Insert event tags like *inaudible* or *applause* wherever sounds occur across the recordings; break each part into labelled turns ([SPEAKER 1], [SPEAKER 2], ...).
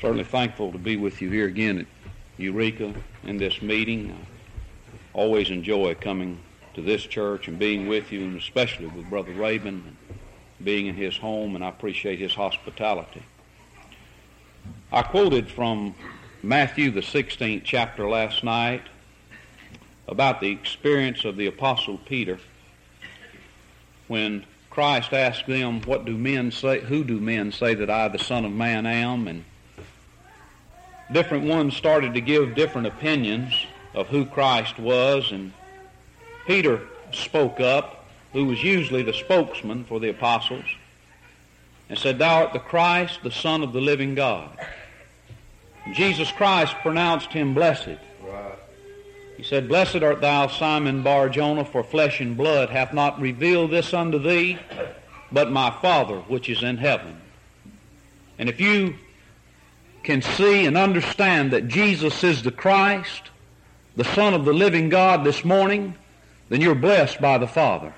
[SPEAKER 1] Certainly thankful to be with you here again at Eureka in this meeting. I always enjoy coming to this church and being with you, and especially with Brother Rabin, and being in his home, and I appreciate his hospitality. I quoted from Matthew, the 16th chapter last night, about the experience of the Apostle Peter when Christ asked them, What do men say, who do men say that I, the Son of Man, am? And different ones started to give different opinions of who Christ was, and Peter spoke up, who was usually the spokesman for the apostles, and said, Thou art the Christ, the Son of the living God. Jesus Christ pronounced him blessed. He said, Blessed art thou, Simon Bar Jonah, for flesh and blood hath not revealed this unto thee, but my Father which is in heaven. And if you can see and understand that Jesus is the Christ, the Son of the living God this morning, then you're blessed by the Father.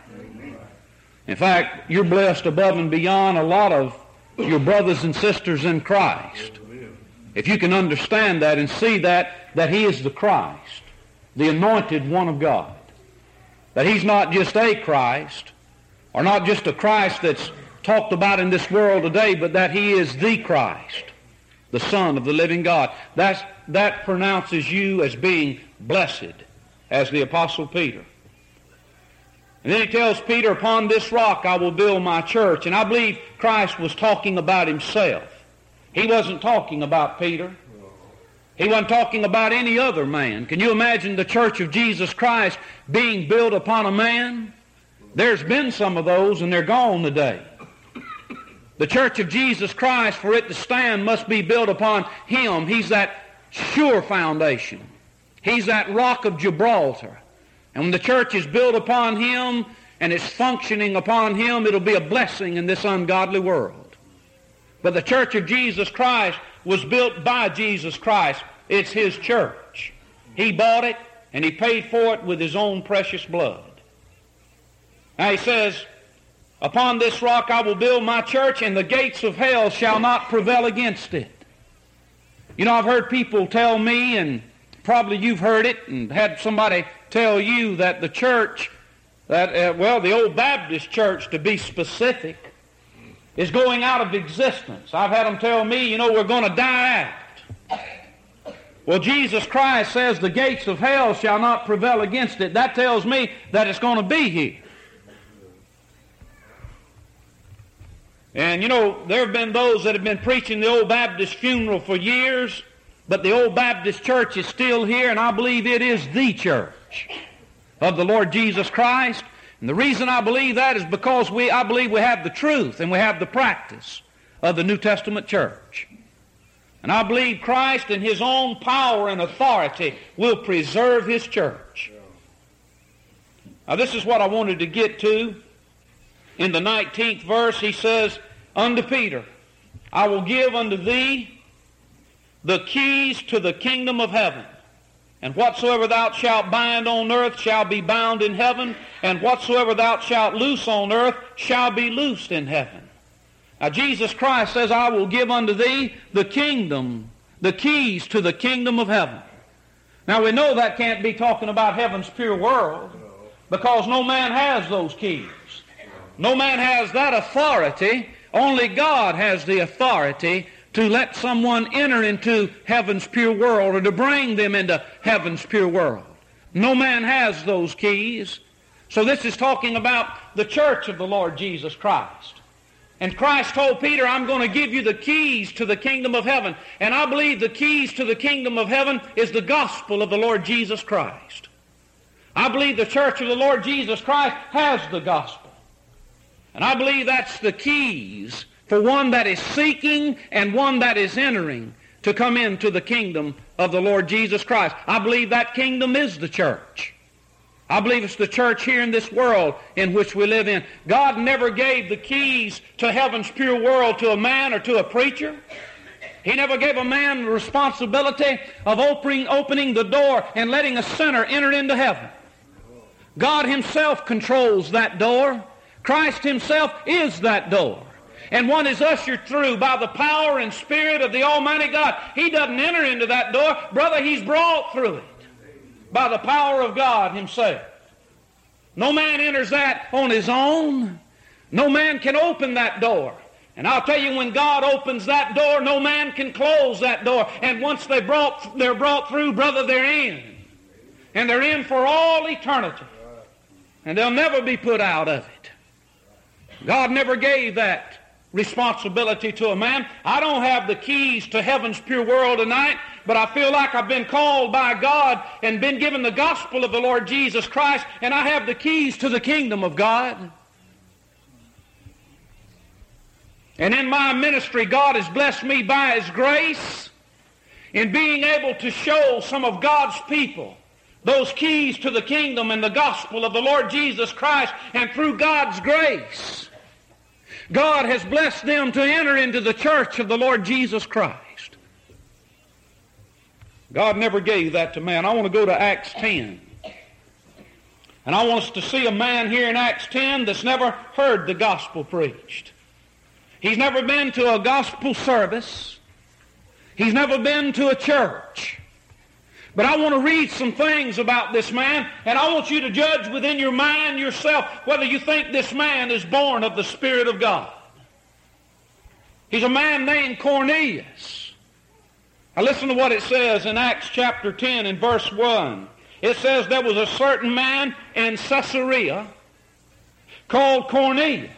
[SPEAKER 1] In fact, you're blessed above and beyond a lot of your brothers and sisters in Christ. If you can understand that and see that, that He is the Christ the anointed one of God. That he's not just a Christ, or not just a Christ that's talked about in this world today, but that he is the Christ, the Son of the living God. That's, that pronounces you as being blessed, as the Apostle Peter. And then he tells Peter, Upon this rock I will build my church. And I believe Christ was talking about himself. He wasn't talking about Peter. He wasn't talking about any other man. Can you imagine the church of Jesus Christ being built upon a man? There's been some of those and they're gone today. The church of Jesus Christ, for it to stand, must be built upon Him. He's that sure foundation. He's that rock of Gibraltar. And when the church is built upon Him and is functioning upon Him, it'll be a blessing in this ungodly world. But the church of Jesus Christ was built by Jesus Christ. It's His church. He bought it and He paid for it with His own precious blood. Now He says, Upon this rock I will build my church, and the gates of hell shall not prevail against it. You know, I've heard people tell me, and probably you've heard it, and had somebody tell you that the church, that, uh, well, the old Baptist church, to be specific, is going out of existence. I've had them tell me, you know, we're going to die out. Well, Jesus Christ says the gates of hell shall not prevail against it. That tells me that it's going to be here. And you know, there have been those that have been preaching the old Baptist funeral for years, but the old Baptist church is still here, and I believe it is the church of the Lord Jesus Christ. And the reason I believe that is because we, I believe we have the truth and we have the practice of the New Testament church. And I believe Christ in His own power and authority will preserve His church. Now this is what I wanted to get to. In the 19th verse he says, Unto Peter, I will give unto thee the keys to the kingdom of heaven. And whatsoever thou shalt bind on earth shall be bound in heaven, and whatsoever thou shalt loose on earth shall be loosed in heaven. Now Jesus Christ says, I will give unto thee the kingdom, the keys to the kingdom of heaven. Now we know that can't be talking about heaven's pure world, because no man has those keys. No man has that authority. Only God has the authority to let someone enter into heaven's pure world or to bring them into heaven's pure world. No man has those keys. So this is talking about the church of the Lord Jesus Christ. And Christ told Peter, I'm going to give you the keys to the kingdom of heaven. And I believe the keys to the kingdom of heaven is the gospel of the Lord Jesus Christ. I believe the church of the Lord Jesus Christ has the gospel. And I believe that's the keys for one that is seeking and one that is entering to come into the kingdom of the Lord Jesus Christ. I believe that kingdom is the church. I believe it's the church here in this world in which we live in. God never gave the keys to heaven's pure world to a man or to a preacher. He never gave a man the responsibility of opening, opening the door and letting a sinner enter into heaven. God himself controls that door. Christ himself is that door. and one is ushered through by the power and spirit of the Almighty God, he doesn't enter into that door. Brother, he's brought through it by the power of God himself. No man enters that on his own. No man can open that door. And I'll tell you, when God opens that door, no man can close that door. And once they brought, they're brought through, brother, they're in. And they're in for all eternity. And they'll never be put out of it. God never gave that responsibility to a man. I don't have the keys to heaven's pure world tonight, but I feel like I've been called by God and been given the gospel of the Lord Jesus Christ, and I have the keys to the kingdom of God. And in my ministry, God has blessed me by His grace in being able to show some of God's people those keys to the kingdom and the gospel of the Lord Jesus Christ. And through God's grace, God has blessed them to enter into the church of the Lord Jesus Christ. God never gave that to man. I want to go to Acts 10. And I want us to see a man here in Acts 10 that's never heard the gospel preached. He's never been to a gospel service. He's never been to a church. But I want to read some things about this man, and I want you to judge within your mind yourself whether you think this man is born of the Spirit of God. He's a man named Cornelius. Now listen to what it says in Acts chapter 10 and verse 1. It says there was a certain man in Caesarea called Cornelius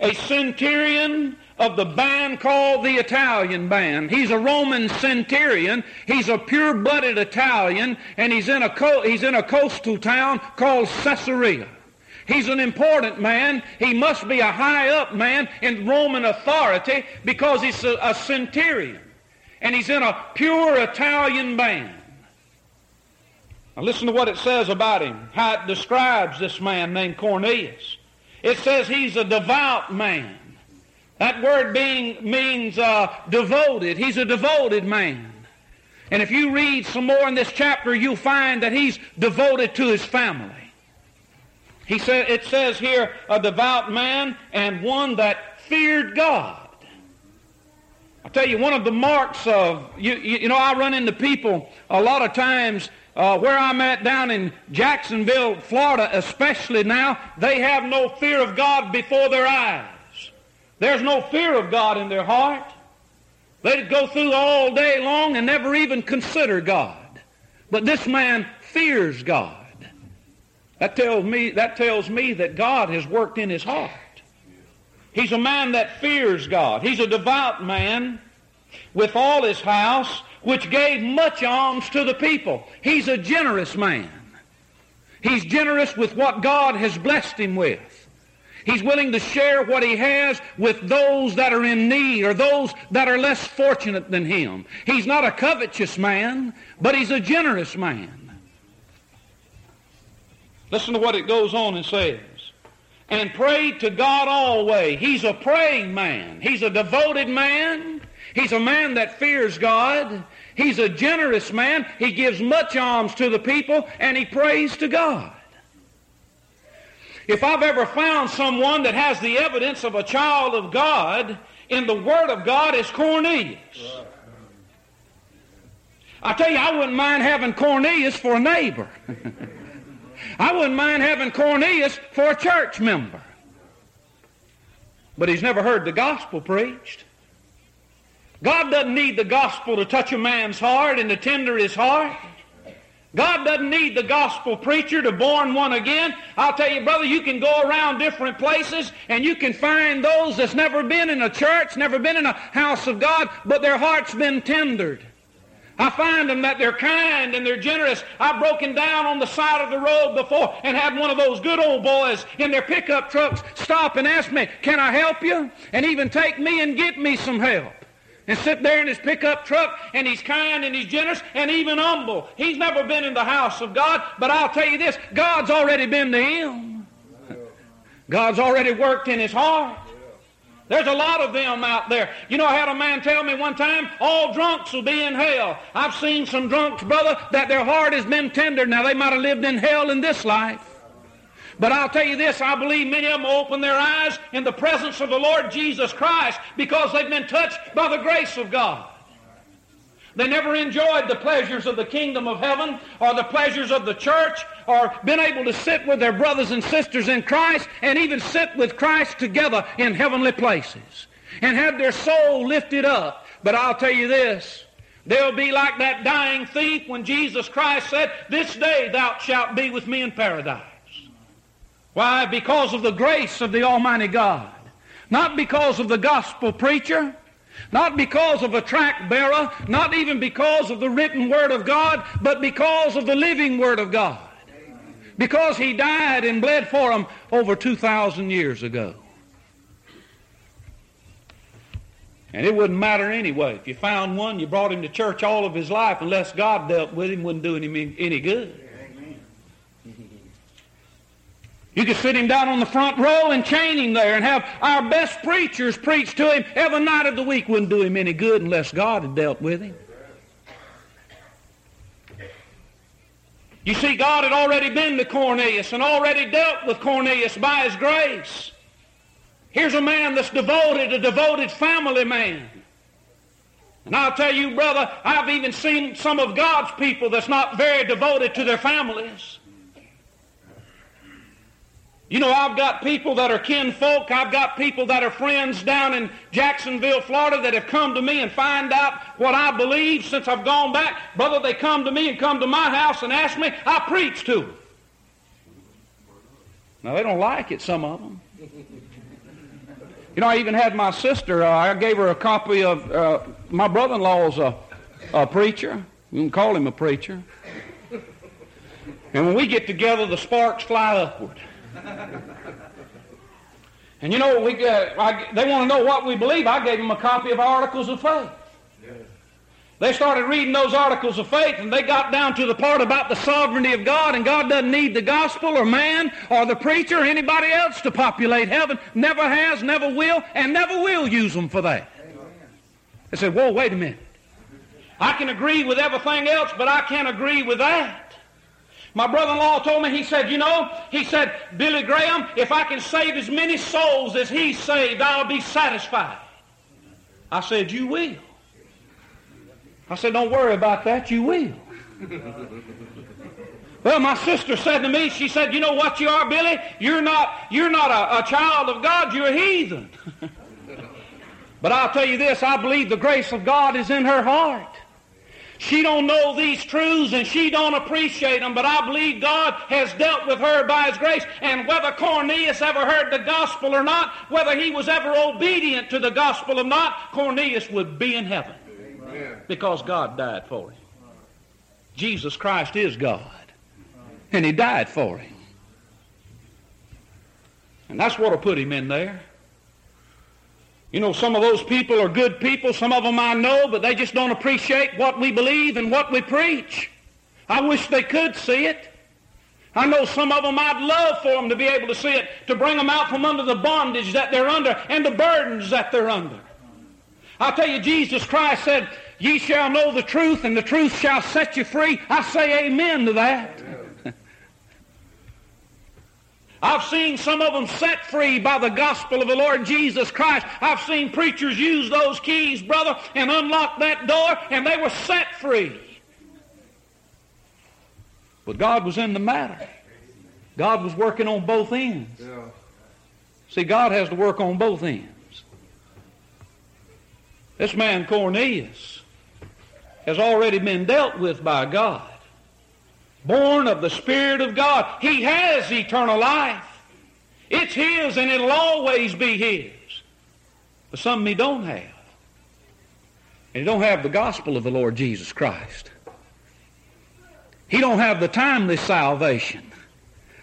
[SPEAKER 1] a centurion of the band called the Italian band. He's a Roman centurion. He's a pure-blooded Italian, and he's in a, co- he's in a coastal town called Caesarea. He's an important man. He must be a high-up man in Roman authority because he's a, a centurion. And he's in a pure Italian band. Now listen to what it says about him, how it describes this man named Cornelius. It says he's a devout man. That word being means uh, devoted. He's a devoted man. And if you read some more in this chapter, you'll find that he's devoted to his family. He said, it says here, a devout man and one that feared God. I tell you, one of the marks of, you, you, you know, I run into people a lot of times uh, where I'm at down in Jacksonville, Florida, especially now, they have no fear of God before their eyes. There's no fear of God in their heart. They'd go through all day long and never even consider God. But this man fears God. That tells me, that tells me that God has worked in his heart. He's a man that fears God. He's a devout man with all his house which gave much alms to the people. He's a generous man. He's generous with what God has blessed him with. He's willing to share what he has with those that are in need or those that are less fortunate than him. He's not a covetous man, but he's a generous man. Listen to what it goes on and says. And pray to God always. He's a praying man. He's a devoted man. He's a man that fears God. He's a generous man. He gives much alms to the people, and he prays to God. If I've ever found someone that has the evidence of a child of God in the Word of God, it's Cornelius. I tell you, I wouldn't mind having Cornelius for a neighbor. *laughs* I wouldn't mind having Cornelius for a church member. But he's never heard the gospel preached. God doesn't need the gospel to touch a man's heart and to tender his heart. God doesn't need the gospel preacher to born one again. I'll tell you, brother, you can go around different places and you can find those that's never been in a church, never been in a house of God, but their heart's been tendered. I find them that they're kind and they're generous. I've broken down on the side of the road before and had one of those good old boys in their pickup trucks stop and ask me, Can I help you? And even take me and get me some help and sit there in his pickup truck and he's kind and he's generous and even humble. He's never been in the house of God, but I'll tell you this God's already been to him. God's already worked in his heart. There's a lot of them out there. You know, I had a man tell me one time, all drunks will be in hell. I've seen some drunks, brother, that their heart has been tender. Now, they might have lived in hell in this life. But I'll tell you this, I believe many of them open their eyes in the presence of the Lord Jesus Christ because they've been touched by the grace of God. They never enjoyed the pleasures of the kingdom of heaven or the pleasures of the church or been able to sit with their brothers and sisters in Christ and even sit with Christ together in heavenly places and have their soul lifted up. But I'll tell you this, they'll be like that dying thief when Jesus Christ said, This day thou shalt be with me in paradise. Why? Because of the grace of the Almighty God. Not because of the gospel preacher, not because of a tract bearer, not even because of the written Word of God, but because of the living Word of God. Because He died and bled for them over 2,000 years ago. And it wouldn't matter anyway. If you found one, you brought him to church all of his life, unless God dealt with him, wouldn't do him any good. You could sit him down on the front row and chain him there and have our best preachers preach to him every night of the week. Wouldn't do him any good unless God had dealt with him. You see, God had already been to Cornelius and already dealt with Cornelius by his grace. Here's a man that's devoted, a devoted family man. And I'll tell you, brother, I've even seen some of God's people that's not very devoted to their families. You know, I've got people that are kinfolk. I've got people that are friends down in Jacksonville, Florida that have come to me and find out what I believe since I've gone back. Brother, they come to me and come to my house and ask me. I preach to them. Now, they don't like it, some of them. You know, I even had my sister, uh, I gave her a copy of, uh, my brother-in-law's a, a preacher. You can call him a preacher. And when we get together, the sparks fly upward. *laughs* And you know, we, uh, I, they want to know what we believe. I gave them a copy of Articles of Faith. They started reading those articles of faith and they got down to the part about the sovereignty of God and God doesn't need the gospel or man or the preacher or anybody else to populate heaven. Never has, never will, and never will use them for that. They said, whoa, wait a minute. I can agree with everything else, but I can't agree with that. My brother-in-law told me, he said, you know, he said, Billy Graham, if I can save as many souls as he saved, I'll be satisfied. I said, you will. I said, don't worry about that, you will. well, my sister said to me, she said, you know what you are, Billy? You're not, you're not a, a child of God, you're a heathen. *laughs* but I'll tell you this, I believe the grace of God is in her heart. She don't know these truths and she don't appreciate them, but I believe God has dealt with her by His grace. And whether Cornelius ever heard the gospel or not, whether he was ever obedient to the gospel or not, Cornelius would be in heaven. Amen. Because God died for him. Jesus Christ is God. And He died for him. And that's what will put him in there. You know, some of those people are good people. Some of them I know, but they just don't appreciate what we believe and what we preach. I wish they could see it. I know some of them I'd love for them to be able to see it, to bring them out from under the bondage that they're under and the burdens that they're under. I'll tell you, Jesus Christ said, Ye shall know the truth, and the truth shall set you free. I say amen to that. I've seen some of them set free by the gospel of the Lord Jesus Christ. I've seen preachers use those keys, brother, and unlock that door, and they were set free. But God was in the matter. God was working on both ends. See, God has to work on both ends. This man Cornelius has already been dealt with by God born of the Spirit of God. He has eternal life. It's His and it'll always be His. But some He don't have. And He don't have the gospel of the Lord Jesus Christ. He don't have the timely salvation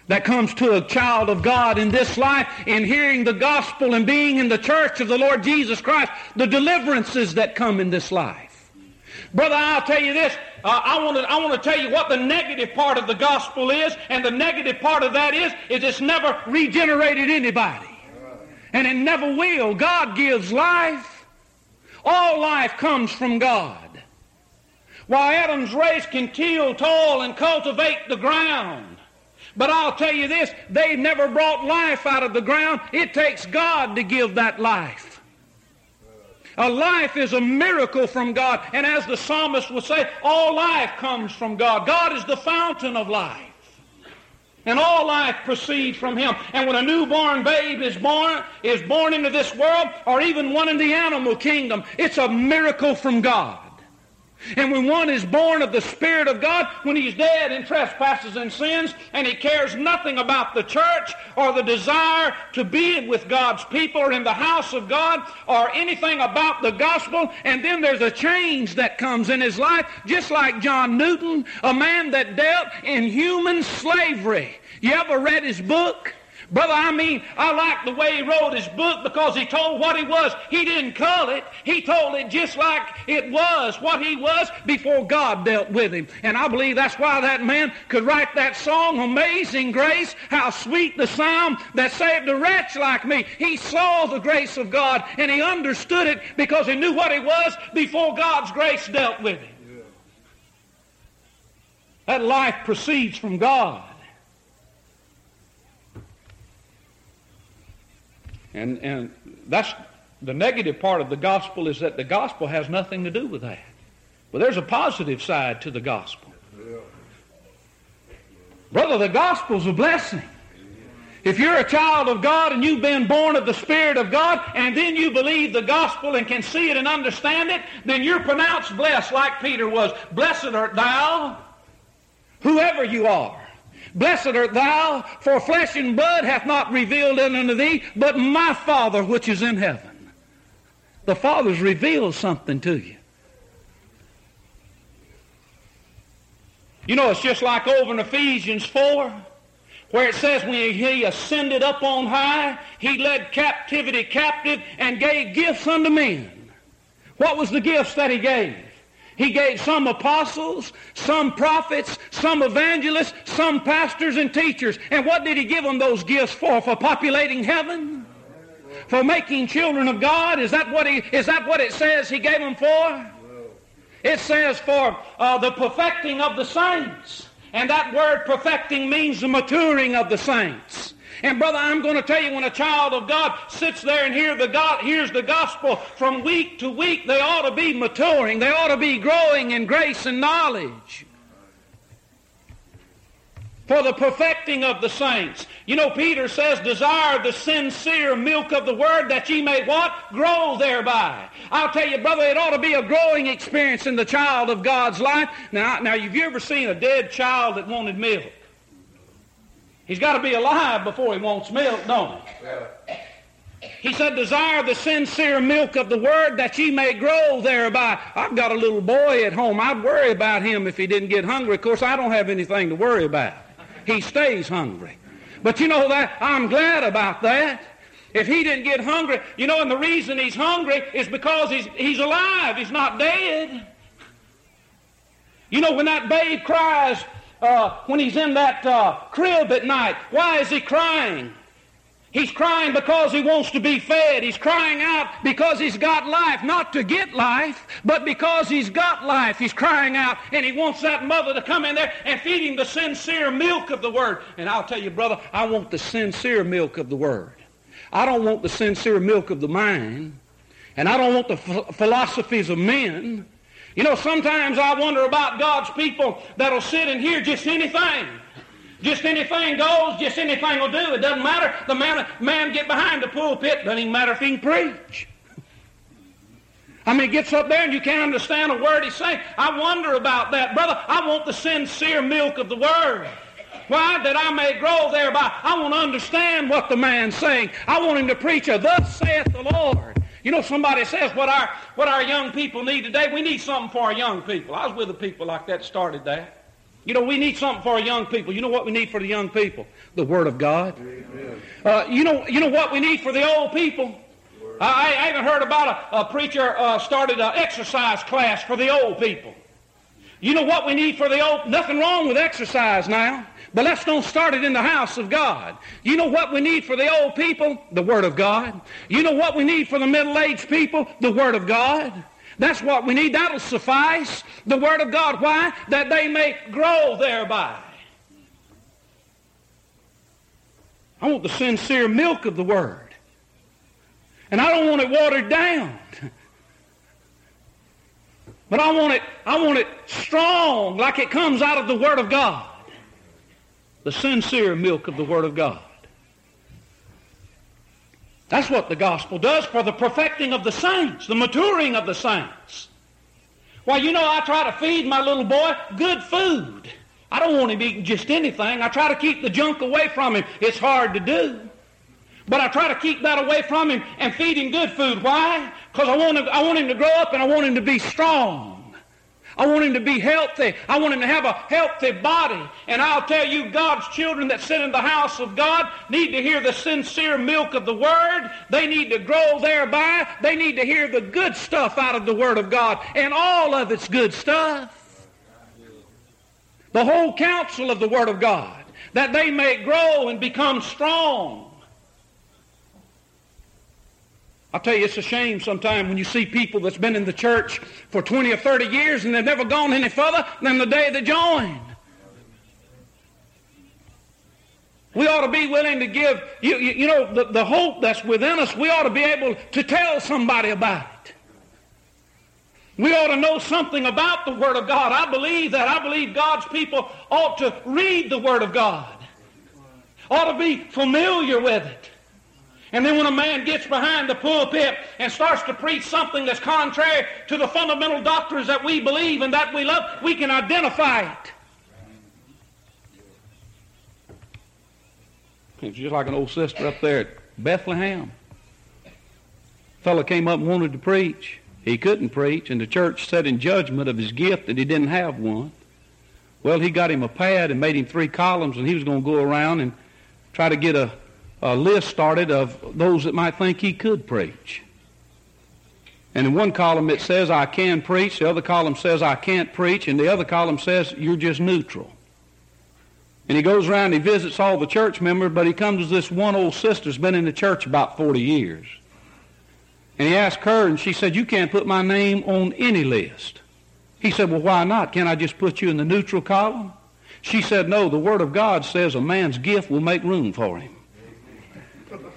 [SPEAKER 1] that comes to a child of God in this life in hearing the gospel and being in the church of the Lord Jesus Christ, the deliverances that come in this life. Brother, I'll tell you this, uh, I want to I want to tell you what the negative part of the gospel is, and the negative part of that is is it's never regenerated anybody, and it never will. God gives life. All life comes from God. While Adam's race can till, toil, and cultivate the ground, But I'll tell you this, they've never brought life out of the ground. It takes God to give that life. A life is a miracle from God. And as the psalmist would say, all life comes from God. God is the fountain of life. And all life proceeds from him. And when a newborn babe is born, is born into this world, or even one in the animal kingdom, it's a miracle from God. And when one is born of the Spirit of God, when he's dead in trespasses and sins, and he cares nothing about the church or the desire to be with God's people or in the house of God or anything about the gospel, and then there's a change that comes in his life, just like John Newton, a man that dealt in human slavery. You ever read his book? Brother, I mean, I like the way he wrote his book because he told what he was. He didn't call it. He told it just like it was, what he was before God dealt with him. And I believe that's why that man could write that song, Amazing Grace, how sweet the sound that saved a wretch like me. He saw the grace of God and he understood it because he knew what he was before God's grace dealt with him. That life proceeds from God. And, and that's the negative part of the gospel is that the gospel has nothing to do with that. But there's a positive side to the gospel. Brother, the gospel's a blessing. If you're a child of God and you've been born of the Spirit of God and then you believe the gospel and can see it and understand it, then you're pronounced blessed like Peter was. Blessed art thou, whoever you are. Blessed art thou, for flesh and blood hath not revealed it unto thee, but my Father which is in heaven. The Father's revealed something to you. You know, it's just like over in Ephesians 4, where it says when he ascended up on high, he led captivity captive and gave gifts unto men. What was the gifts that he gave? He gave some apostles, some prophets, some evangelists, some pastors and teachers. And what did he give them those gifts for? For populating heaven? For making children of God? Is that what, he, is that what it says he gave them for? It says for uh, the perfecting of the saints. And that word perfecting means the maturing of the saints. And brother, I'm going to tell you, when a child of God sits there and hear the God, hears the gospel from week to week, they ought to be maturing. They ought to be growing in grace and knowledge. For the perfecting of the saints. You know, Peter says, desire the sincere milk of the word that ye may what? Grow thereby. I'll tell you, brother, it ought to be a growing experience in the child of God's life. Now, now have you ever seen a dead child that wanted milk? He's got to be alive before he wants milk, don't he? He said, Desire the sincere milk of the word that ye may grow thereby. I've got a little boy at home. I'd worry about him if he didn't get hungry. Of course, I don't have anything to worry about. He stays hungry. But you know that? I'm glad about that. If he didn't get hungry, you know, and the reason he's hungry is because he's, he's alive. He's not dead. You know, when that babe cries, uh, when he's in that uh, crib at night. Why is he crying? He's crying because he wants to be fed. He's crying out because he's got life, not to get life, but because he's got life. He's crying out and he wants that mother to come in there and feed him the sincere milk of the Word. And I'll tell you, brother, I want the sincere milk of the Word. I don't want the sincere milk of the mind, and I don't want the philosophies of men. You know, sometimes I wonder about God's people that'll sit and hear just anything. Just anything goes, just anything will do. It doesn't matter. The man, man get behind the pulpit, doesn't even matter if he can preach. I mean, he gets up there and you can't understand a word he's saying. I wonder about that. Brother, I want the sincere milk of the word. Why? That I may grow thereby. I want to understand what the man's saying. I want him to preach a thus saith the Lord. You know, somebody says what our, what our young people need today. We need something for our young people. I was with the people like that started that. You know, we need something for our young people. You know what we need for the young people? The Word of God. Uh, you, know, you know what we need for the old people? I, I haven't heard about a, a preacher uh, started an exercise class for the old people. You know what we need for the old? Nothing wrong with exercise now. But let's don't start it in the house of God. You know what we need for the old people? The Word of God. You know what we need for the middle-aged people? The Word of God. That's what we need. That'll suffice. The Word of God. Why? That they may grow thereby.
[SPEAKER 2] I want the sincere milk of the Word. And I don't want it watered down. *laughs* But I want it, I want it strong, like it comes out of the Word of God. The sincere milk of the Word of God. That's what the gospel does for the perfecting of the saints, the maturing of the saints. Well, you know, I try to feed my little boy good food. I don't want him eating just anything. I try to keep the junk away from him. It's hard to do. But I try to keep that away from him and feed him good food. Why? Because I want, I want him to grow up and I want him to be strong. I want him to be healthy. I want him to have a healthy body. And I'll tell you, God's children that sit in the house of God need to hear the sincere milk of the Word. They need to grow thereby. They need to hear the good stuff out of the Word of God. And all of it's good stuff. The whole counsel of the Word of God. That they may grow and become strong. I'll tell you, it's a shame sometimes when you see people that's been in the church for 20 or 30 years and they've never gone any further than the day they joined. We ought to be willing to give, you, you, you know, the, the hope that's within us, we ought to be able to tell somebody about it. We ought to know something about the Word of God. I believe that. I believe God's people ought to read the Word of God, ought to be familiar with it. And then when a man gets behind the pulpit and starts to preach something that's contrary to the fundamental doctrines that we believe and that we love, we can identify it. It's just like an old sister up there at Bethlehem. Fellow came up and wanted to preach. He couldn't preach, and the church said in judgment of his gift that he didn't have one. Well, he got him a pad and made him three columns, and he was going to go around and try to get a a list started of those that might think he could preach. And in one column it says, I can preach. The other column says, I can't preach. And the other column says, you're just neutral. And he goes around, he visits all the church members, but he comes to this one old sister who's been in the church about 40 years. And he asked her, and she said, you can't put my name on any list. He said, well, why not? Can't I just put you in the neutral column? She said, no, the Word of God says a man's gift will make room for him.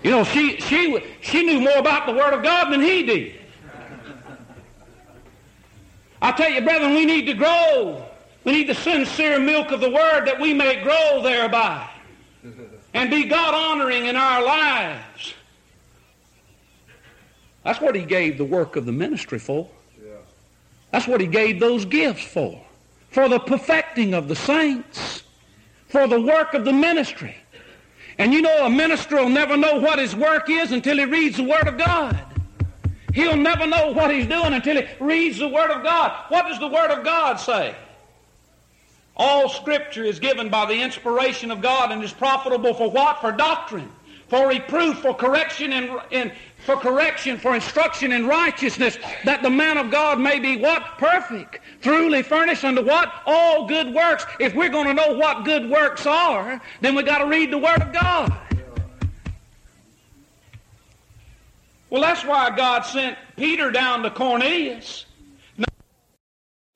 [SPEAKER 2] You know, she, she, she knew more about the Word of God than he did. I tell you, brethren, we need to grow. We need the sincere milk of the Word that we may grow thereby and be God honoring in our lives. That's what he gave the work of the ministry for. That's what he gave those gifts for. For the perfecting of the saints. For the work of the ministry. And you know, a minister will never know what his work is until he reads the Word of God. He'll never know what he's doing until he reads the Word of God. What does the Word of God say? All Scripture is given by the inspiration of God and is profitable for what? For doctrine, for reproof, for correction, and, and for correction, for instruction in righteousness, that the man of God may be what? Perfect, truly furnished unto what? All good works. If we're going to know what good works are, then we've got to read the Word of God. Well, that's why God sent Peter down to Cornelius.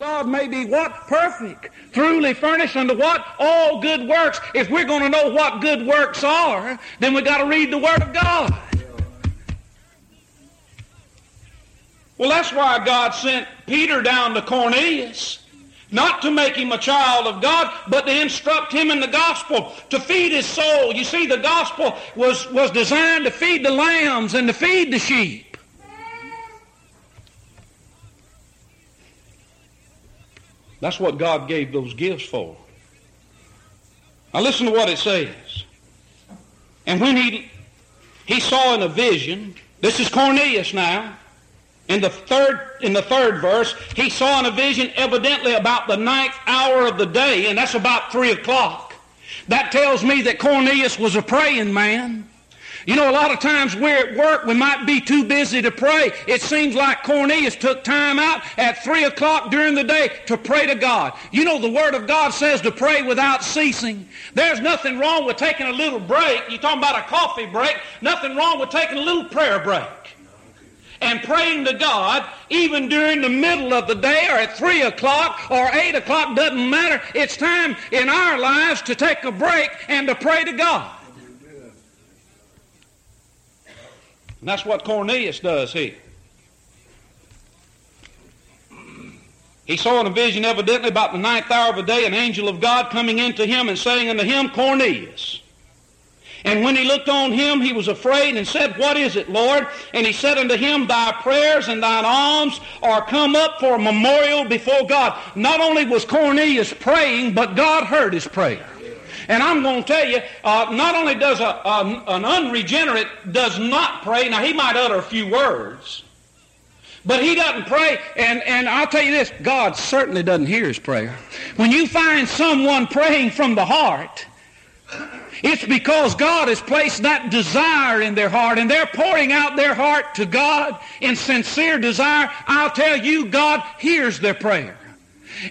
[SPEAKER 2] God may be what? Perfect. Truly furnished unto what? All good works. If we're going to know what good works are, then we've got to read the Word of God. Well, that's why God sent Peter down to Cornelius. Not to make him a child of God, but to instruct him in the gospel, to feed his soul. You see, the gospel was, was designed to feed the lambs and to feed the sheep. That's what God gave those gifts for. Now listen to what it says. And when he, he saw in a vision, this is Cornelius now, in the third, in the third verse, he saw in a vision evidently about the ninth hour of the day, and that's about three o'clock. That tells me that Cornelius was a praying man. You know, a lot of times we're at work, we might be too busy to pray. It seems like Cornelius took time out at 3 o'clock during the day to pray to God. You know, the Word of God says to pray without ceasing. There's nothing wrong with taking a little break. You're talking about a coffee break. Nothing wrong with taking a little prayer break and praying to God even during the middle of the day or at 3 o'clock or 8 o'clock, doesn't matter. It's time in our lives to take a break and to pray to God.
[SPEAKER 1] And that's what Cornelius does here. He saw in a vision evidently about the ninth hour of the day an angel of God coming into him and saying unto him, Cornelius. And when he looked on him, he was afraid and said, What is it, Lord? And he said unto him, Thy prayers and thine alms are come up for a memorial before God. Not only was Cornelius praying, but God heard his prayer. And I'm going to tell you, uh, not only does a, a, an unregenerate does not pray, now he might utter a few words, but he doesn't pray, and, and I'll tell you this, God certainly doesn't hear his prayer. When you find someone praying from the heart, it's because God has placed that desire in their heart and they're pouring out their heart to God in sincere desire. I'll tell you, God hears their prayer.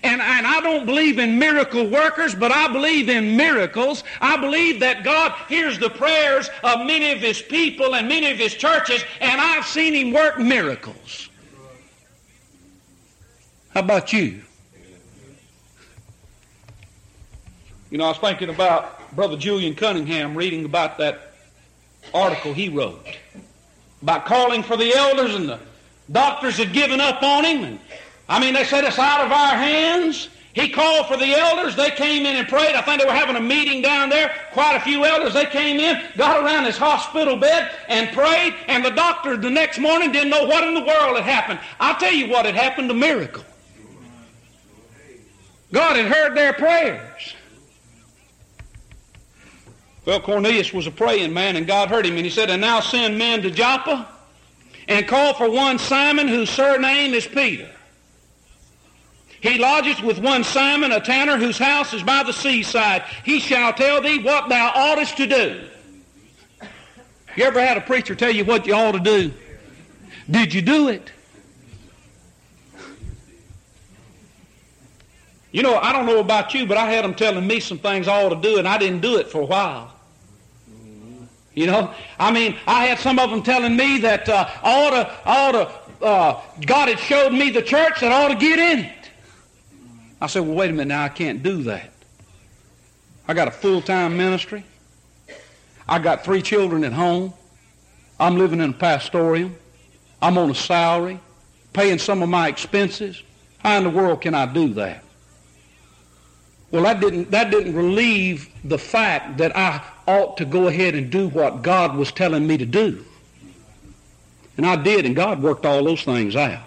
[SPEAKER 1] And, and I don't believe in miracle workers, but I believe in miracles. I believe that God hears the prayers of many of His people and many of His churches, and I've seen Him work miracles. How about you? You know, I was thinking about Brother Julian Cunningham reading about that article he wrote about calling for the elders, and the doctors had given up on him. And I mean, they said it's out of our hands. He called for the elders. They came in and prayed. I think they were having a meeting down there. Quite a few elders. They came in, got around his hospital bed, and prayed. And the doctor the next morning didn't know what in the world had happened. I'll tell you what had happened a miracle. God had heard their prayers. Well, Cornelius was a praying man, and God heard him. And he said, And now send men to Joppa and call for one Simon, whose surname is Peter. He lodges with one Simon, a tanner, whose house is by the seaside. He shall tell thee what thou oughtest to do. You ever had a preacher tell you what you ought to do? Did you do it? You know, I don't know about you, but I had them telling me some things I ought to do, and I didn't do it for a while. You know, I mean, I had some of them telling me that uh, ought to, ought to, uh, God had showed me the church that I ought to get in it. I said, well, wait a minute now, I can't do that. I got a full-time ministry. I got three children at home. I'm living in a pastorium. I'm on a salary, paying some of my expenses. How in the world can I do that? Well, that didn't, that didn't relieve the fact that I ought to go ahead and do what God was telling me to do. And I did, and God worked all those things out.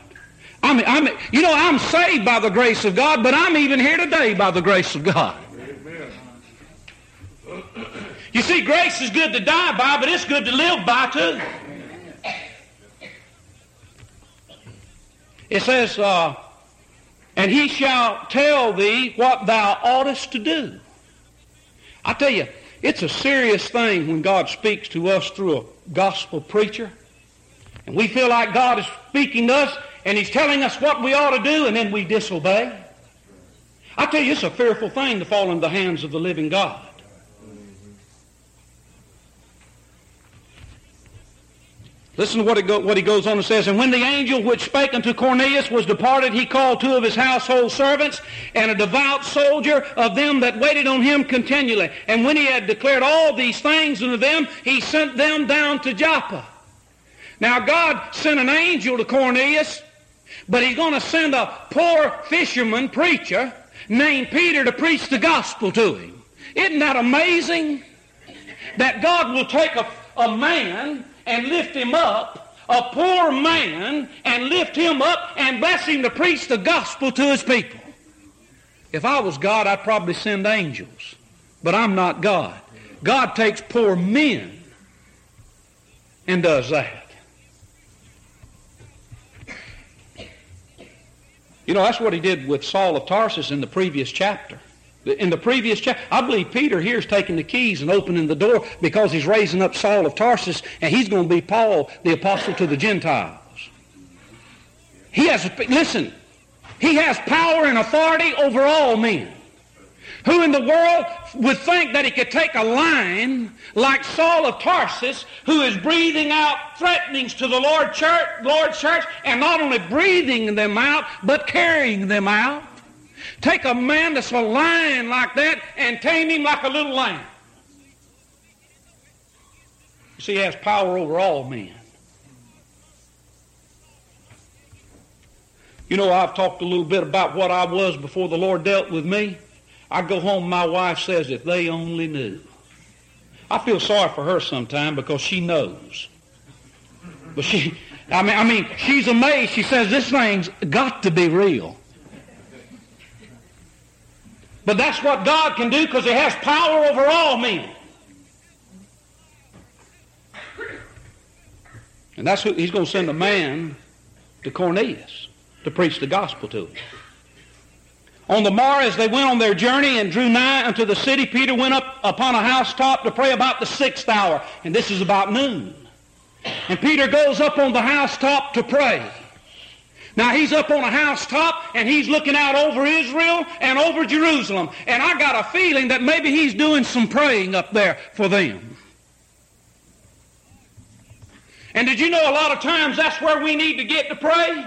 [SPEAKER 1] I mean, I mean, you know, I'm saved by the grace of God, but I'm even here today by the grace of God. You see, grace is good to die by, but it's good to live by too. It says, uh, and he shall tell thee what thou oughtest to do. I tell you, it's a serious thing when God speaks to us through a gospel preacher. And we feel like God is speaking to us and he's telling us what we ought to do and then we disobey. I tell you, it's a fearful thing to fall into the hands of the living God. Listen to what, go, what, he goes on and says. And when the angel which spake unto Cornelius was departed, he called two of his household servants and a devout soldier of them that waited on him continually. And when he had declared all these things unto them, he sent them down to Joppa. Now God sent an angel to Cornelius, but he's going to send a poor fisherman preacher named Peter to preach the gospel to him. Isn't that amazing? That God will take a, a man and lift him up, a poor man, and lift him up and bless him to preach the gospel to his people. If I was God, I'd probably send angels. But I'm not God. God takes poor men and does that. You know, that's what he did with Saul of Tarsus in the previous chapter. In the previous chapter, I believe Peter here is taking the keys and opening the door because he's raising up Saul of Tarsus and he's going to be Paul, the apostle to the Gentiles. He has, listen, he has power and authority over all men. Who in the world would think that he could take a line like Saul of Tarsus, who is breathing out threatenings to the Lord church, Lord's church, and not only breathing them out, but carrying them out? Take a man that's a lion like that and tame him like a little lamb. You see, he has power over all men.
[SPEAKER 2] You know, I've talked a little bit about what I was before the Lord dealt with me. I go home, my wife says, if they only knew. I feel sorry for her sometimes because she knows. But she, I mean, I mean, she's amazed. She says, this thing's got to be real. But that's what God can do because he has power over all men. And that's who he's going to send a man to Cornelius to preach the gospel to him. On the morrow, as they went on their journey and drew nigh unto the city, Peter went up upon a housetop to pray about the sixth hour. And this is about noon. And Peter goes up on the housetop to pray. Now he's up on a housetop and he's looking out over Israel and over Jerusalem. And I got a feeling that maybe he's doing some praying up there for them. And did you know a lot of times that's where we need to get to pray?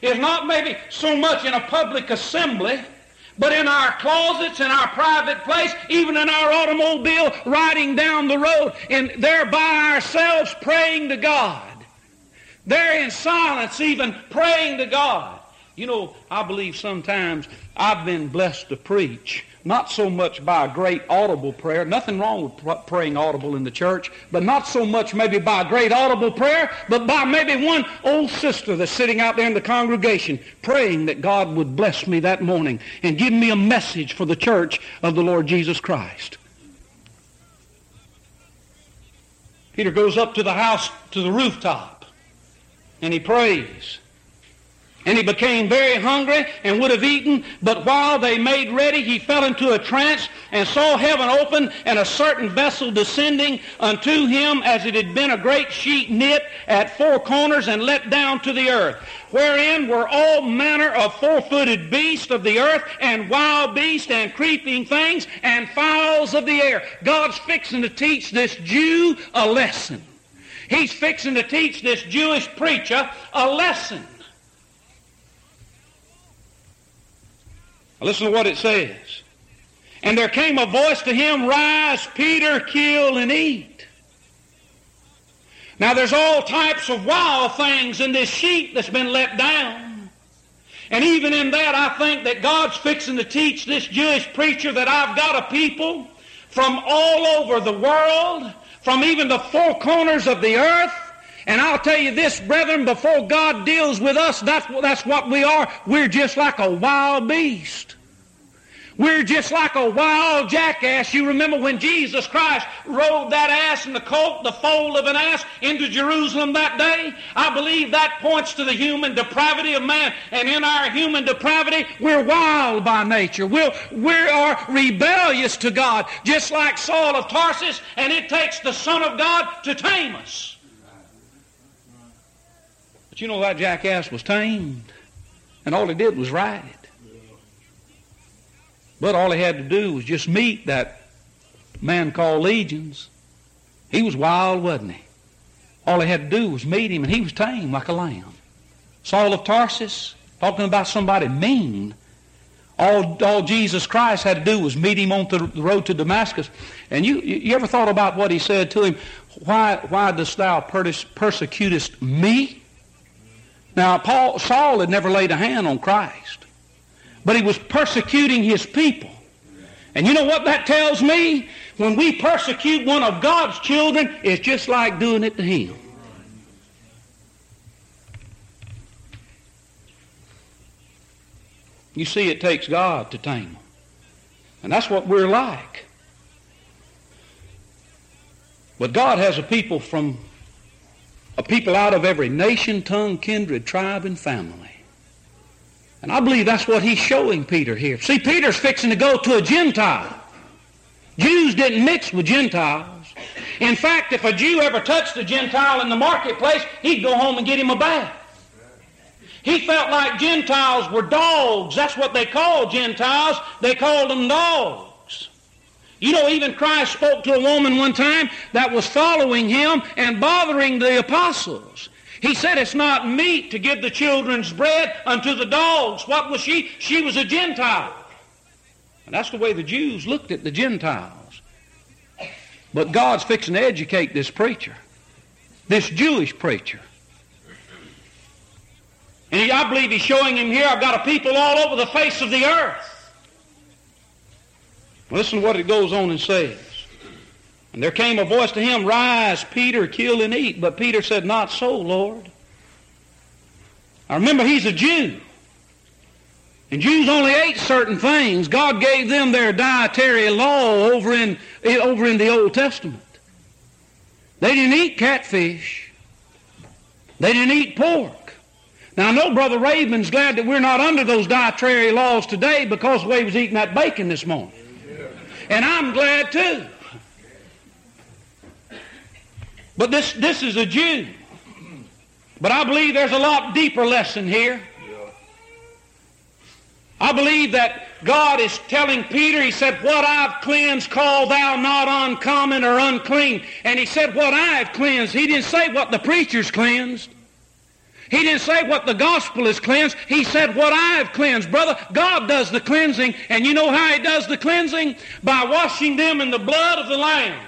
[SPEAKER 2] Is not maybe so much in a public assembly, but in our closets, in our private place, even in our automobile, riding down the road, and there by ourselves praying to God. There in silence, even praying to God. You know, I believe sometimes I've been blessed to preach, not so much by a great audible prayer, nothing wrong with praying audible in the church, but not so much maybe by a great audible prayer, but by maybe one old sister that's sitting out there in the congregation praying that God would bless me that morning and give me a message for the church of the Lord Jesus Christ. Peter goes up to the house, to the rooftop and he prays. And he became very hungry and would have eaten, but while they made ready, he fell into a trance and saw heaven open and a certain vessel descending unto him as it had been a great sheet knit at four corners and let down to the earth, wherein were all manner of four-footed beasts of the earth and wild beasts and creeping things and fowls of the air. God's fixing to teach this Jew a lesson. He's fixing to teach this Jewish preacher a lesson. Listen to what it says. And there came a voice to him, Rise, Peter, kill and eat. Now there's all types of wild things in this sheep that's been let down. And even in that, I think that God's fixing to teach this Jewish preacher that I've got a people from all over the world from even the four corners of the earth. And I'll tell you this, brethren, before God deals with us, that's, that's what we are. We're just like a wild beast. We're just like a wild jackass. You remember when Jesus Christ rode that ass in the colt, the foal of an ass, into Jerusalem that day? I believe that points to the human depravity of man. And in our human depravity, we're wild by nature. We're, we are rebellious to God, just like Saul of Tarsus, and it takes the Son of God to tame us. But you know that jackass was tamed, and all he did was ride. But all he had to do was just meet that man called Legions. He was wild, wasn't he? All he had to do was meet him, and he was tame like a lamb. Saul of Tarsus, talking about somebody mean. All, all Jesus Christ had to do was meet him on the road to Damascus. And you, you ever thought about what he said to him? Why, why dost thou persecutest me? Now, Paul, Saul had never laid a hand on Christ but he was persecuting his people. And you know what that tells me? When we persecute one of God's children, it's just like doing it to him. You see, it takes God to tame them. And that's what we're like. But God has a people from a people out of every nation, tongue, kindred, tribe, and family. And I believe that's what he's showing Peter here. See, Peter's fixing to go to a Gentile. Jews didn't mix with Gentiles. In fact, if a Jew ever touched a Gentile in the marketplace, he'd go home and get him a bath. He felt like Gentiles were dogs. That's what they called Gentiles. They called them dogs. You know, even Christ spoke to a woman one time that was following him and bothering the apostles. He said it's not meet to give the children's bread unto the dogs. What was she? She was a Gentile. And that's the way the Jews looked at the Gentiles. But God's fixing to educate this preacher, this Jewish preacher. And he, I believe he's showing him here, I've got a people all over the face of the earth. Listen to what it goes on and says. And there came a voice to him, Rise, Peter, kill and eat. But Peter said, Not so, Lord. I remember he's a Jew. And Jews only ate certain things. God gave them their dietary law over in, over in the Old Testament. They didn't eat catfish. They didn't eat pork. Now, I know Brother Raven's glad that we're not under those dietary laws today because the way he was eating that bacon this morning. And I'm glad too. But this, this is a Jew. But I believe there's a lot deeper lesson here. I believe that God is telling Peter, he said, What I've cleansed, call thou not uncommon or unclean. And he said, What I have cleansed. He didn't say what the preacher's cleansed. He didn't say what the gospel is cleansed. He said, What I have cleansed. Brother, God does the cleansing. And you know how he does the cleansing? By washing them in the blood of the Lamb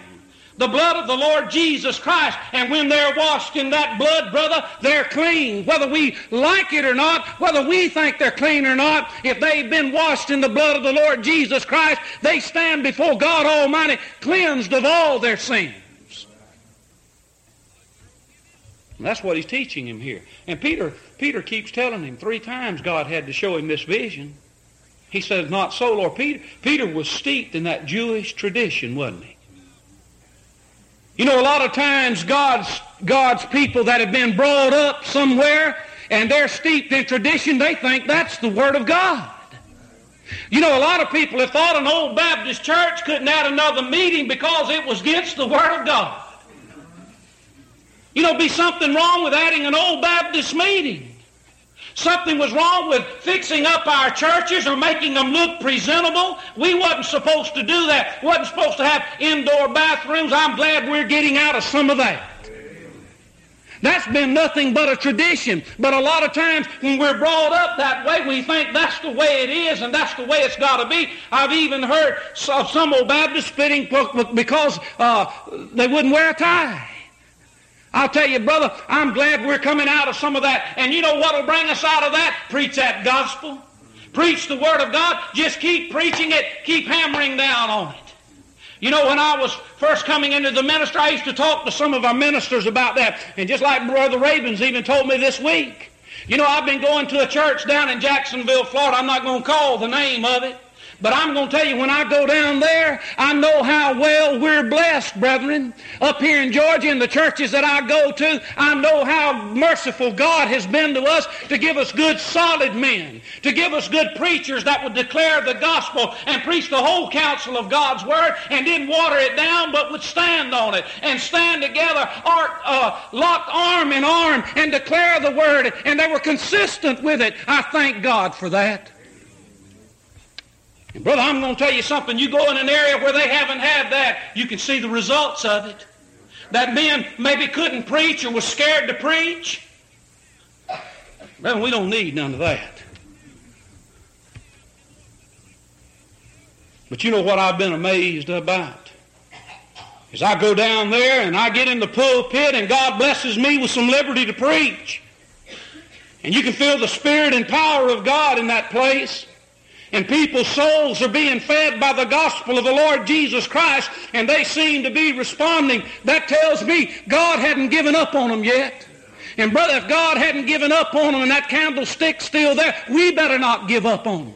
[SPEAKER 2] the blood of the Lord Jesus Christ. And when they're washed in that blood, brother, they're clean. Whether we like it or not, whether we think they're clean or not, if they've been washed in the blood of the Lord Jesus Christ, they stand before God Almighty cleansed of all their sins. And that's what he's teaching him here. And Peter, Peter keeps telling him three times God had to show him this vision. He says, not so, Lord. Peter, Peter was steeped in that Jewish tradition, wasn't he? You know, a lot of times God's, God's people that have been brought up somewhere and they're steeped in tradition, they think that's the Word of God. You know, a lot of people have thought an old Baptist church couldn't add another meeting because it was against the Word of God. You know, be something wrong with adding an old Baptist meeting. Something was wrong with fixing up our churches or making them look presentable. We wasn't supposed to do that. wasn't supposed to have indoor bathrooms. I'm glad we're getting out of some of that. That's been nothing but a tradition. But a lot of times when we're brought up that way, we think that's the way it is and that's the way it's got to be. I've even heard of some old Baptists spitting because uh, they wouldn't wear a tie. I'll tell you, brother, I'm glad we're coming out of some of that. And you know what will bring us out of that? Preach that gospel. Preach the Word of God. Just keep preaching it. Keep hammering down on it. You know, when I was first coming into the ministry, I used to talk to some of our ministers about that. And just like Brother Ravens even told me this week. You know, I've been going to a church down in Jacksonville, Florida. I'm not going to call the name of it. But I'm going to tell you, when I go down there, I know how well we're blessed, brethren. Up here in Georgia, in the churches that I go to, I know how merciful God has been to us to give us good, solid men, to give us good preachers that would declare the gospel and preach the whole counsel of God's word and didn't water it down, but would stand on it and stand together, art, uh, locked arm in arm, and declare the word. And they were consistent with it. I thank God for that. And brother, I'm going to tell you something. You go in an area where they haven't had that, you can see the results of it. That men maybe couldn't preach or was scared to preach. Brother, we don't need none of that. But you know what I've been amazed about? Is I go down there and I get in the pulpit and God blesses me with some liberty to preach. And you can feel the spirit and power of God in that place and people's souls are being fed by the gospel of the Lord Jesus Christ, and they seem to be responding. That tells me God hadn't given up on them yet. And brother, if God hadn't given up on them and that candlestick's still there, we better not give up on them.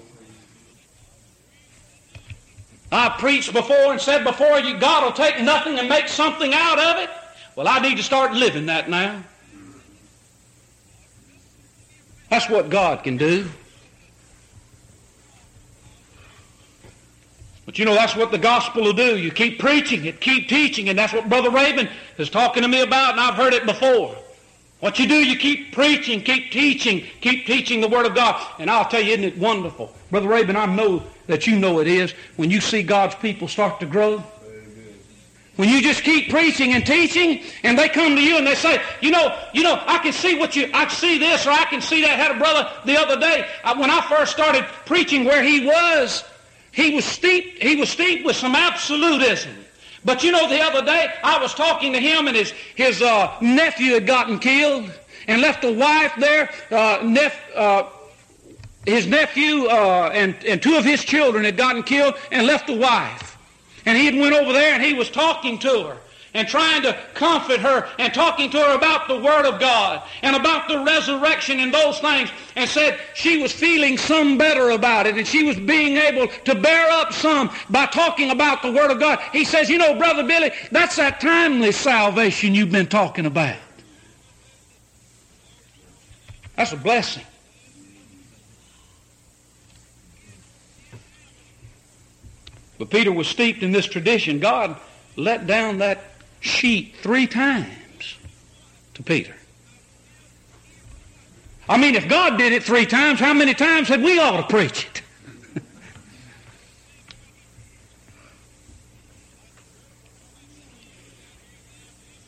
[SPEAKER 2] I preached before and said before you, God will take nothing and make something out of it. Well, I need to start living that now. That's what God can do. But you know, that's what the gospel will do. You keep preaching it, keep teaching, and that's what Brother Raven is talking to me about, and I've heard it before. What you do, you keep preaching, keep teaching, keep teaching the Word of God. And I'll tell you, isn't it wonderful? Brother Raven, I know that you know it is when you see God's people start to grow. When you just keep preaching and teaching, and they come to you and they say, you know, you know, I can see what you, I see this or I can see that. I had a brother the other day uh, when I first started preaching where he was. He was steeped, he was steeped with some absolutism. But you know, the other day I was talking to him and his, his uh, nephew had gotten killed. and left a wife there. Uh, uh, his nephew uh, and, and two of his children had gotten killed and left a wife. And he had went over there and he was talking to her and trying to comfort her and talking to her about the Word of God and about the resurrection and those things and said she was feeling some better about it and she was being able to bear up some by talking about the Word of God. He says, you know, Brother Billy, that's that timely salvation you've been talking about. That's a blessing. But Peter was steeped in this tradition. God let down that sheet three times to Peter. I mean, if God did it three times, how many times had we ought to preach it? *laughs*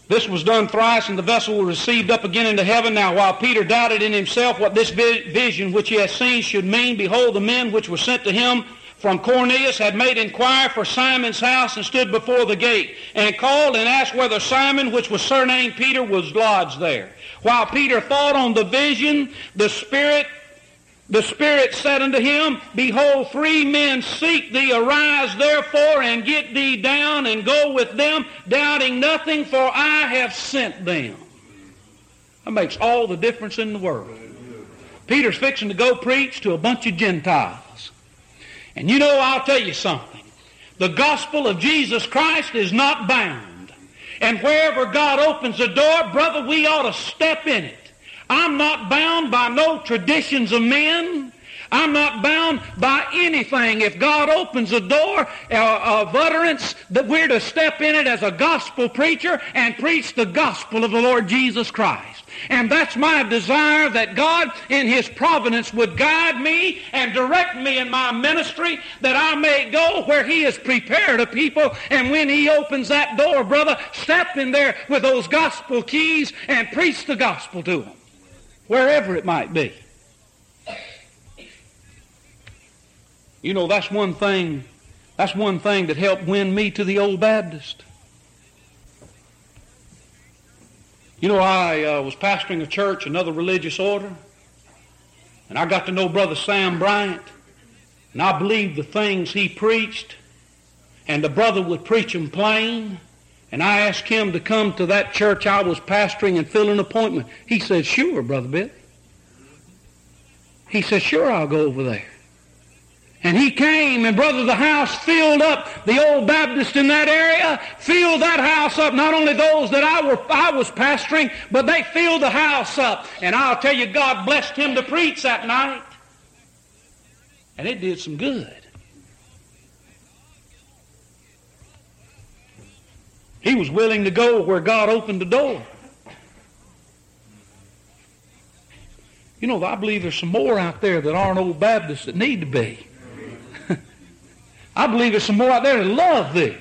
[SPEAKER 2] This was done thrice, and the vessel was received up again into heaven. Now, while Peter doubted in himself what this vision which he had seen should mean, behold, the men which were sent to him from Cornelius had made inquiry for Simon's house and stood before the gate and called and asked whether Simon, which was surnamed Peter, was lodged there. While Peter thought on the vision, the Spirit the Spirit said unto him, Behold, three men seek thee. Arise therefore and get thee down and go with them, doubting nothing, for I have sent them. That makes all the difference in the world. Peter's fixing to go preach to a bunch of Gentiles. And you know, I'll tell you something. The gospel of Jesus Christ is not bound. And wherever God opens a door, brother, we ought to step in it. I'm not bound by no traditions of men. I'm not bound by anything. If God opens a door uh, of utterance, that we're to step in it as a gospel preacher and preach the gospel of the Lord Jesus Christ. And that's my desire that God in His providence would guide me and direct me in my ministry that I may go where He has prepared a people. And when He opens that door, brother, step in there with those gospel keys and preach the gospel to them, wherever it might be. You know, that's one thing, that's one thing that helped win me to the Old Baptist. You know, I uh, was pastoring a church, another religious order, and I got to know Brother Sam Bryant, and I believed the things he preached, and the brother would preach them plain, and I asked him to come to that church I was pastoring and fill an appointment. He said, sure, Brother Bill. He said, sure, I'll go over there. And he came, and brother, the house filled up. The old Baptist in that area filled that house up. Not only those that I, were, I was pastoring, but they filled the house up. And I'll tell you, God blessed him to preach that night. And it did some good. He was willing to go where God opened the door. You know, I believe there's some more out there that aren't old Baptists that need to be. I believe there's some more out there that love this.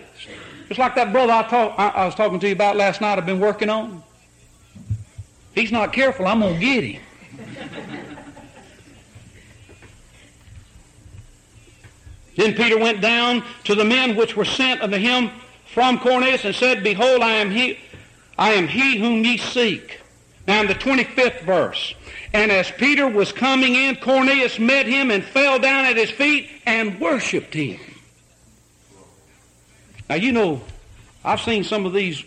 [SPEAKER 2] Just like that brother I, talk, I, I was talking to you about last night I've been working on. He's not careful, I'm going to get him. then Peter went down to the men which were sent unto him from Cornelius and said, Behold, I am he, I am he whom ye seek. Now in the 25th verse, and as Peter was coming in, Cornelius met him and fell down at his feet and worshiped him. Now, you know, I've seen some of these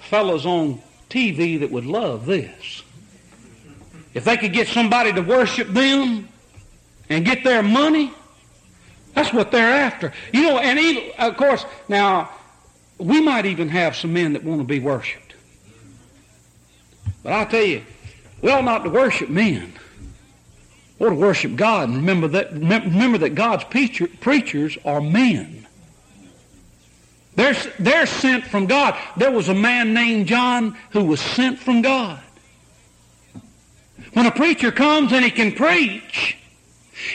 [SPEAKER 2] fellows on TV that would love this. If they could get somebody to worship them and get their money, that's what they're after. You know, and even, of course, now, we might even have some men that want to be worshiped. But I'll tell you, we ought not to worship men. We ought to worship God and remember that, remember that God's preacher, preachers are men. They're, they're sent from God. There was a man named John who was sent from God. When a preacher comes and he can preach,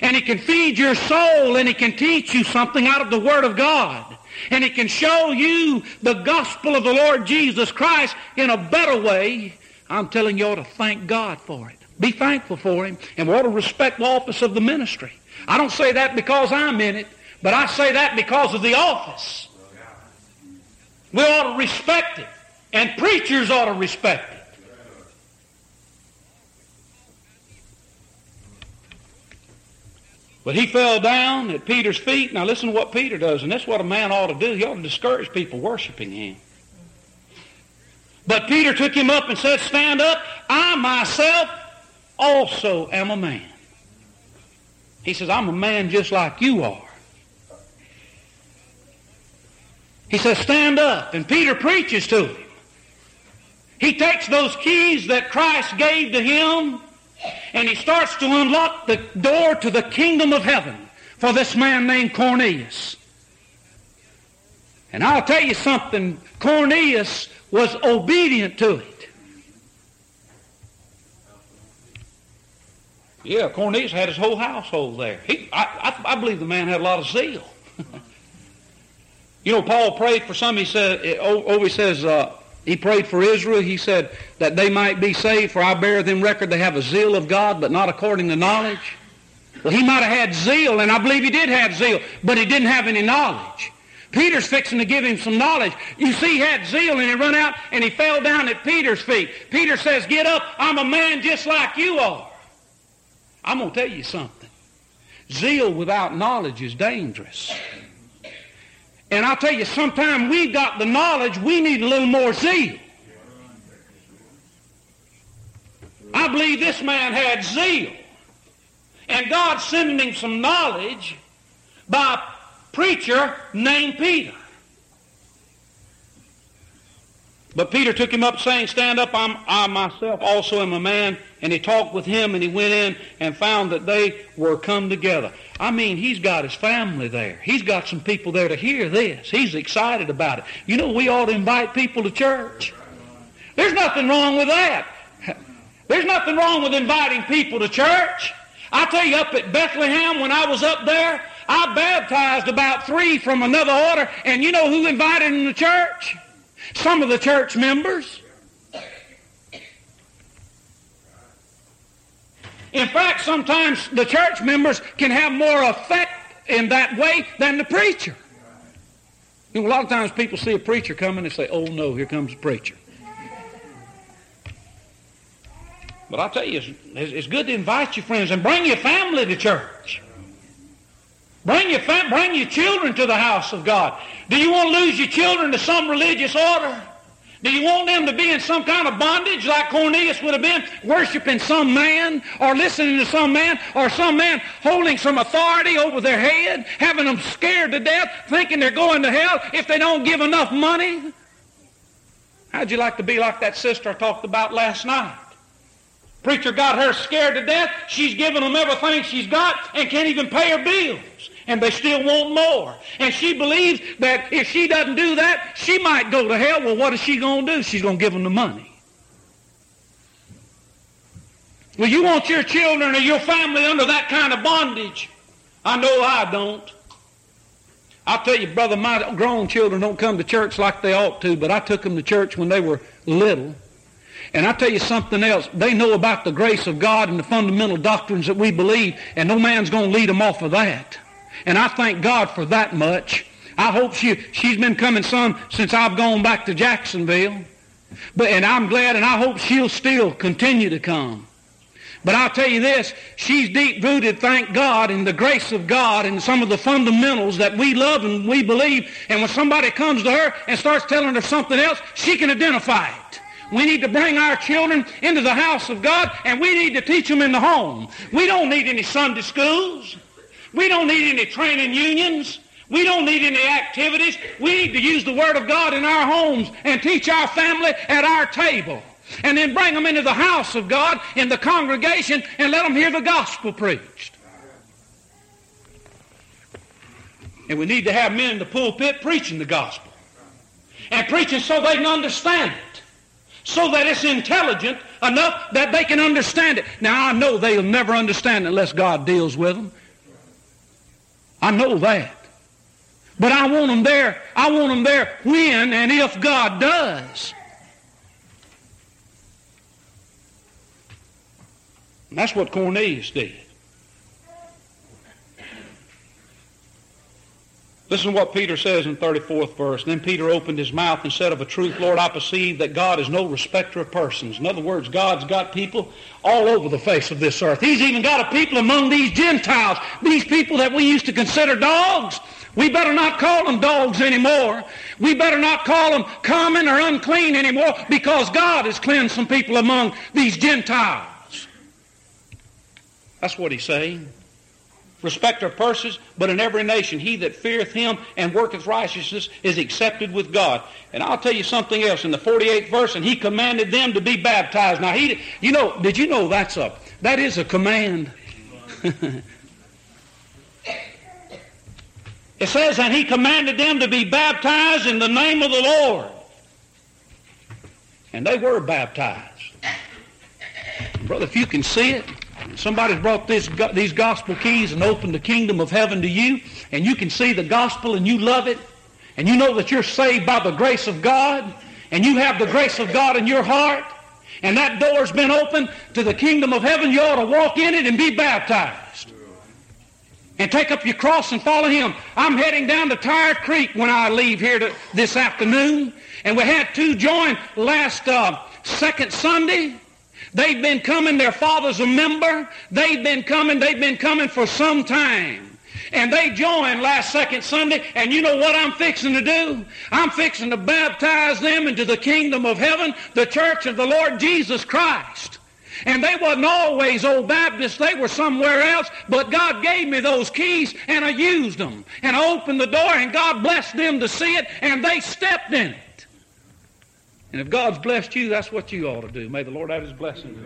[SPEAKER 2] and he can feed your soul, and he can teach you something out of the Word of God, and he can show you the gospel of the Lord Jesus Christ in a better way, I'm telling you, ought to thank God for it. Be thankful for him, and we ought to respect the office of the ministry. I don't say that because I'm in it, but I say that because of the office. We ought to respect it. And preachers ought to respect it. But he fell down at Peter's feet. Now listen to what Peter does, and that's what a man ought to do. He ought to discourage people worshiping him. But Peter took him up and said, Stand up, I myself also am a man. He says, I'm a man just like you are. He says, Stand up. And Peter preaches to him. He takes those keys that Christ gave to him and he starts to unlock the door to the kingdom of heaven for this man named Cornelius. And I'll tell you something, Cornelius was obedient to it. Yeah, Cornelius had his whole household there. He, I, I, I believe the man had a lot of zeal. *laughs* you know, Paul prayed for some. He said, he says, uh, he prayed for Israel. He said that they might be saved, for I bear them record they have a zeal of God, but not according to knowledge. Well, he might have had zeal, and I believe he did have zeal, but he didn't have any knowledge. Peter's fixing to give him some knowledge. You see, he had zeal, and he run out, and he fell down at Peter's feet. Peter says, get up, I'm a man just like you are. I'm going to tell you something. Zeal without knowledge is dangerous. And I'll tell you, sometimes we've got the knowledge, we need a little more zeal. I believe this man had zeal. And God sending him some knowledge by a preacher named Peter. But Peter took him up saying, Stand up, I'm, I myself also am a man. And he talked with him and he went in and found that they were come together. I mean, he's got his family there. He's got some people there to hear this. He's excited about it. You know, we ought to invite people to church. There's nothing wrong with that. There's nothing wrong with inviting people to church. I tell you, up at Bethlehem, when I was up there, I baptized about three from another order, and you know who invited them to church? Some of the church members. In fact, sometimes the church members can have more effect in that way than the preacher. You know, a lot of times people see a preacher coming and say, oh no, here comes the preacher. But I'll tell you, it's, it's good to invite your friends and bring your family to church. Bring your, bring your children to the house of God. Do you want to lose your children to some religious order? Do you want them to be in some kind of bondage like Cornelius would have been, worshiping some man or listening to some man or some man holding some authority over their head, having them scared to death, thinking they're going to hell if they don't give enough money? How'd you like to be like that sister I talked about last night? Preacher got her scared to death. She's given them everything she's got and can't even pay her bills and they still want more. And she believes that if she doesn't do that, she might go to hell. Well, what is she going to do? She's going to give them the money. Well, you want your children or your family under that kind of bondage? I know I don't. I'll tell you, brother, my grown children don't come to church like they ought to, but I took them to church when they were little. And I tell you something else. They know about the grace of God and the fundamental doctrines that we believe, and no man's going to lead them off of that. And I thank God for that much. I hope she, she's been coming some since I've gone back to Jacksonville. But, and I'm glad and I hope she'll still continue to come. But I'll tell you this, she's deep rooted, thank God, in the grace of God and some of the fundamentals that we love and we believe. And when somebody comes to her and starts telling her something else, she can identify it. We need to bring our children into the house of God and we need to teach them in the home. We don't need any Sunday schools. We don't need any training unions. We don't need any activities. We need to use the Word of God in our homes and teach our family at our table. And then bring them into the house of God in the congregation and let them hear the gospel preached. And we need to have men in the pulpit preaching the gospel. And preaching so they can understand it. So that it's intelligent enough that they can understand it. Now I know they'll never understand it unless God deals with them. I know that. But I want them there. I want them there when and if God does. And that's what Cornelius did.
[SPEAKER 1] Listen to what Peter says in 34th verse. Then Peter opened his mouth and said, Of a truth, Lord, I perceive that God is no respecter of persons. In other words, God's got people all over the face of this earth. He's even got a people among these Gentiles, these people that we used to consider dogs. We better not call them dogs anymore. We better not call them common or unclean anymore because God has cleansed some people among these Gentiles. That's what he's saying respect of persons, but in every nation he that feareth him and worketh righteousness is accepted with God. And I'll tell you something else in the 48th verse, and he commanded them to be baptized. Now he, you know, did you know that's a that is a command. *laughs* it says, and he commanded them to be baptized in the name of the Lord. And they were baptized. Brother, if you can see it, somebody's brought this, these gospel keys and opened the kingdom of heaven to you, and you can see the gospel and you love it, and you know that you're saved by the grace of God, and you have the grace of God in your heart, and that door's been opened to the kingdom of heaven, you ought to walk in it and be baptized. And take up your cross and follow him. I'm heading down to Tire Creek when I leave here to, this afternoon. And we had two join last uh, second Sunday. They've been coming, their father's a member. They've been coming, they've been coming for some time. And they joined last second Sunday, and you know what I'm fixing to do? I'm fixing to baptize them into the kingdom of heaven, the church of the Lord Jesus Christ. And they wasn't always old Baptists, they were somewhere else, but God gave me those keys and I used them. And I opened the door and God blessed them to see it and they stepped in it. And if God's blessed you, that's what you ought to do. May the Lord have his blessings.